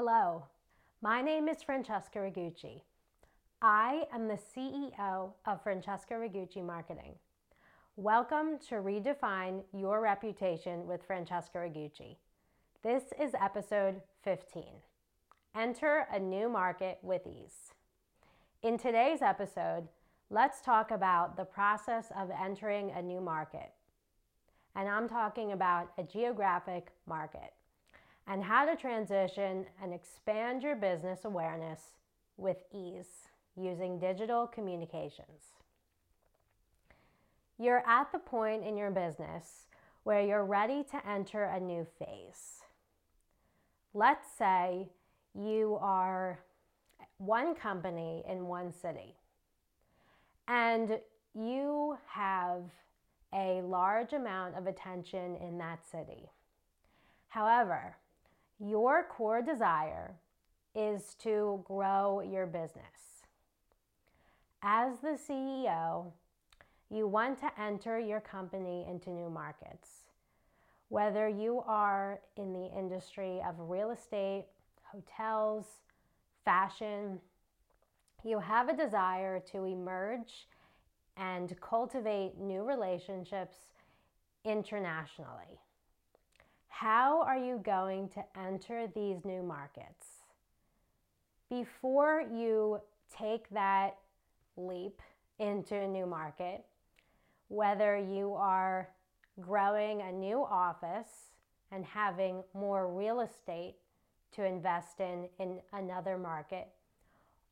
Hello, my name is Francesca Ragucci. I am the CEO of Francesca Ragucci Marketing. Welcome to Redefine Your Reputation with Francesca Ragucci. This is episode 15 Enter a New Market with Ease. In today's episode, let's talk about the process of entering a new market. And I'm talking about a geographic market and how to transition and expand your business awareness with ease using digital communications. You're at the point in your business where you're ready to enter a new phase. Let's say you are one company in one city and you have a large amount of attention in that city. However, your core desire is to grow your business. As the CEO, you want to enter your company into new markets. Whether you are in the industry of real estate, hotels, fashion, you have a desire to emerge and cultivate new relationships internationally. How are you going to enter these new markets? Before you take that leap into a new market, whether you are growing a new office and having more real estate to invest in in another market,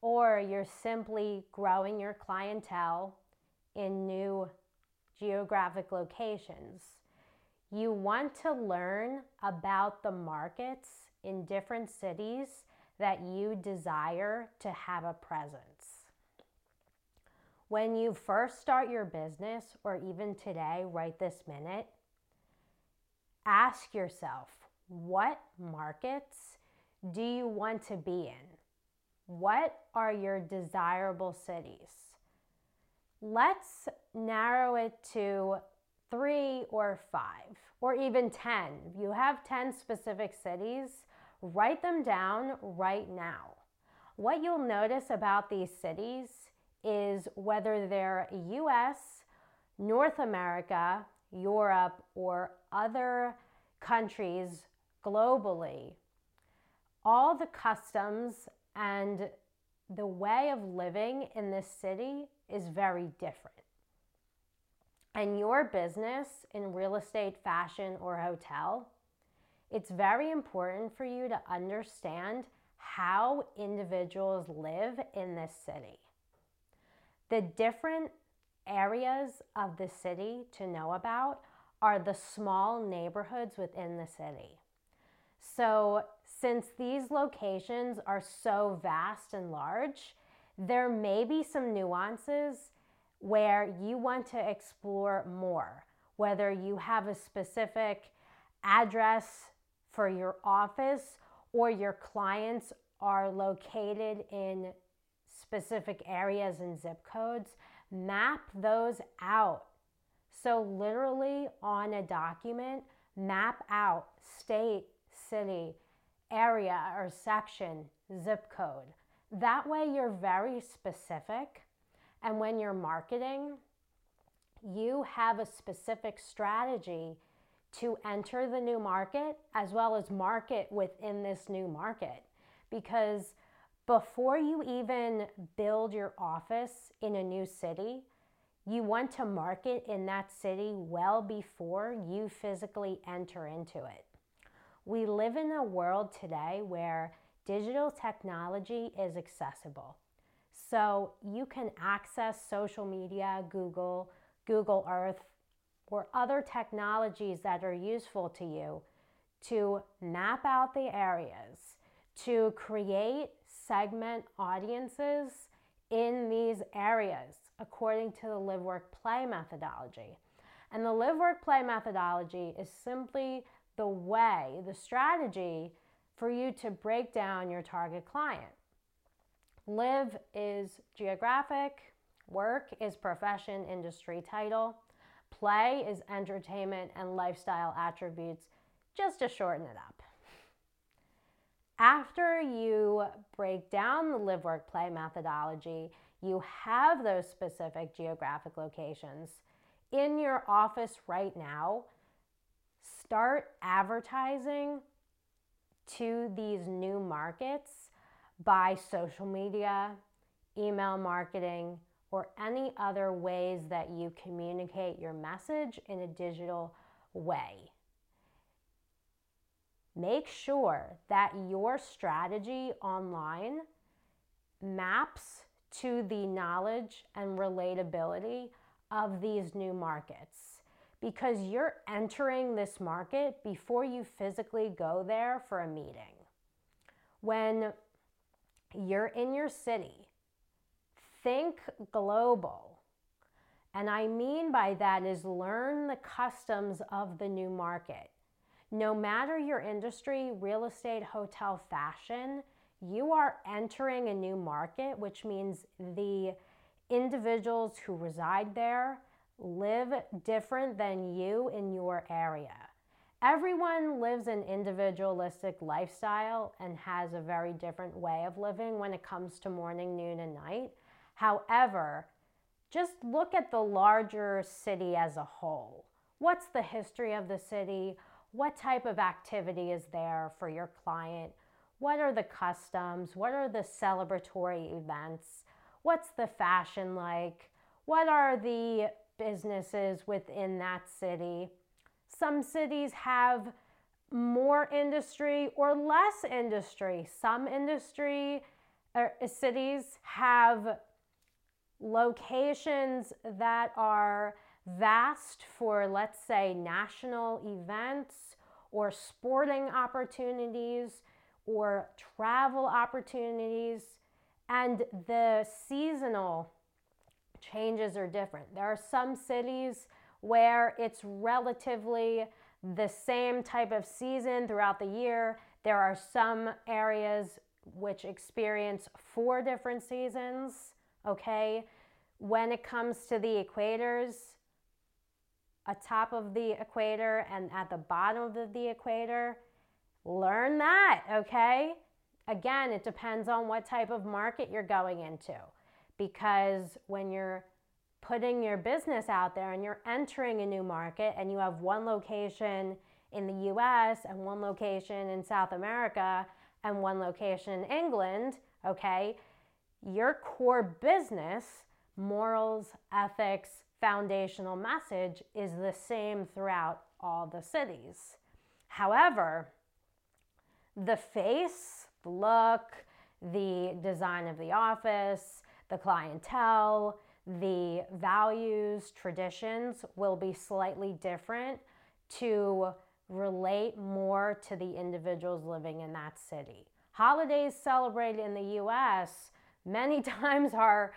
or you're simply growing your clientele in new geographic locations you want to learn about the markets in different cities that you desire to have a presence. When you first start your business, or even today, right this minute, ask yourself what markets do you want to be in? What are your desirable cities? Let's narrow it to three or five, or even 10. If you have 10 specific cities, write them down right now. What you'll notice about these cities is whether they're US, North America, Europe, or other countries globally, all the customs and the way of living in this city is very different and your business in real estate, fashion, or hotel, it's very important for you to understand how individuals live in this city. The different areas of the city to know about are the small neighborhoods within the city. So, since these locations are so vast and large, there may be some nuances where you want to explore more, whether you have a specific address for your office or your clients are located in specific areas and zip codes, map those out. So, literally on a document, map out state, city, area, or section, zip code. That way, you're very specific and when you're marketing, you have a specific strategy to enter the new market as well as market within this new market. Because before you even build your office in a new city, you want to market in that city well before you physically enter into it. We live in a world today where digital technology is accessible. So you can access social media, Google, Google Earth, or other technologies that are useful to you to map out the areas, to create segment audiences in these areas according to the live, work, play methodology. And the live, work, play methodology is simply the way, the strategy for you to break down your target client. Live is geographic, work is profession, industry, title, play is entertainment and lifestyle attributes, just to shorten it up. After you break down the live, work, play methodology, you have those specific geographic locations in your office right now. Start advertising to these new markets by social media, email marketing, or any other ways that you communicate your message in a digital way. Make sure that your strategy online maps to the knowledge and relatability of these new markets because you're entering this market before you physically go there for a meeting. When you're in your city, think global. And I mean by that is learn the customs of the new market. No matter your industry, real estate, hotel, fashion, you are entering a new market, which means the individuals who reside there live different than you in your area. Everyone lives an individualistic lifestyle and has a very different way of living when it comes to morning, noon, and night. However, just look at the larger city as a whole. What's the history of the city? What type of activity is there for your client? What are the customs? What are the celebratory events? What's the fashion like? What are the businesses within that city? Some cities have more industry or less industry. Some industry uh, cities have locations that are vast for, let's say, national events or sporting opportunities or travel opportunities. And the seasonal changes are different. There are some cities where it's relatively the same type of season throughout the year. There are some areas which experience four different seasons, okay? When it comes to the equators, atop of the equator and at the bottom of the, equator, learn that, okay? Again, it depends on what type of market you're going into because when you're putting your business out there and you're entering a new market and you have one location in the US and one location in South America and one location in England, okay, your core business, morals, ethics, foundational message is the same throughout all the cities. However, the face, the look, the design of the office, the clientele, the values, traditions will be slightly different to relate more to the individuals living in that city. Holidays celebrated in the US many times are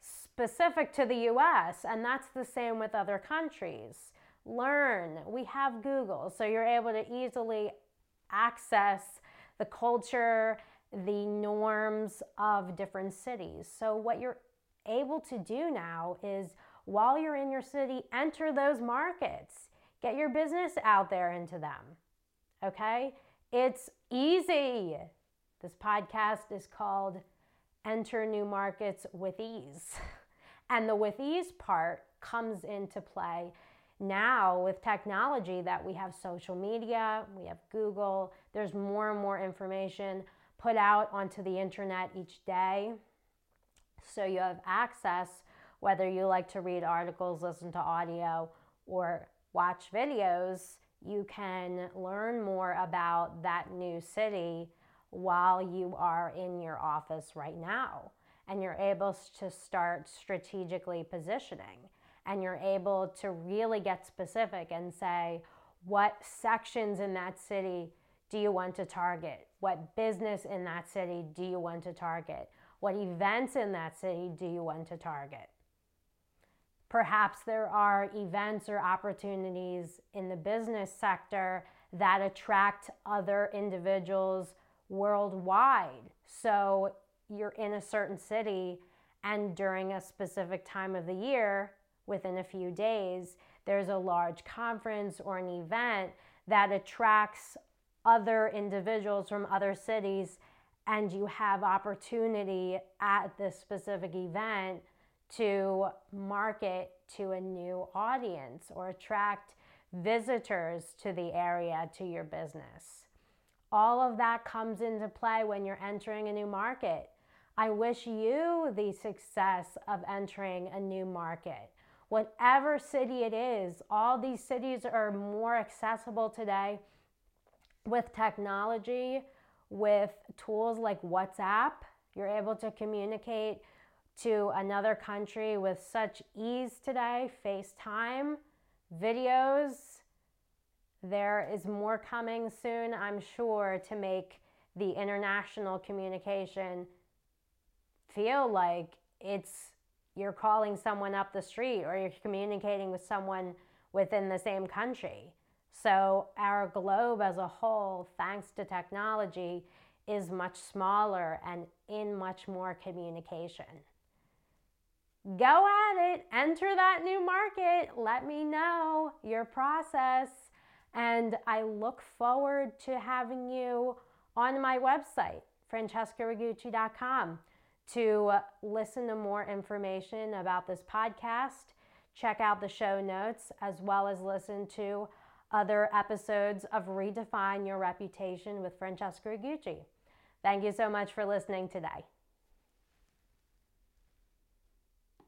specific to the US, and that's the same with other countries. Learn. We have Google, so you're able to easily access the culture, the norms of different cities. So, what you're able to do now is while you're in your city, enter those markets, get your business out there into them. Okay? It's easy. This podcast is called Enter New Markets with Ease. And the with ease part comes into play now with technology that we have social media, we have Google, there's more and more information put out onto the internet each day. So you have access, whether you like to read articles, listen to audio, or watch videos, you can learn more about that new city while you are in your office right now. And you're able to start strategically positioning. And you're able to really get specific and say, what sections in that city do you want to target? What business in that city do you want to target? What events in that city do you want to target? Perhaps there are events or opportunities in the business sector that attract other individuals worldwide. So you're in a certain city, and during a specific time of the year, within a few days, there's a large conference or an event that attracts other individuals from other cities and you have opportunity at this specific event to market to a new audience or attract visitors to the area to your business. All of that comes into play when you're entering a new market. I wish you the success of entering a new market. Whatever city it is, all these cities are more accessible today with technology, with tools like WhatsApp. You're able to communicate to another country with such ease today, FaceTime, videos. There is more coming soon, I'm sure, to make the international communication feel like it's you're calling someone up the street or you're communicating with someone within the same country. So, our globe as a whole, thanks to technology, is much smaller and in much more communication. Go at it, enter that new market, let me know your process, and I look forward to having you on my website, francescaragucci.com, to listen to more information about this podcast, check out the show notes, as well as listen to other episodes of Redefine Your Reputation with Francesca Ragucci. Thank you so much for listening today.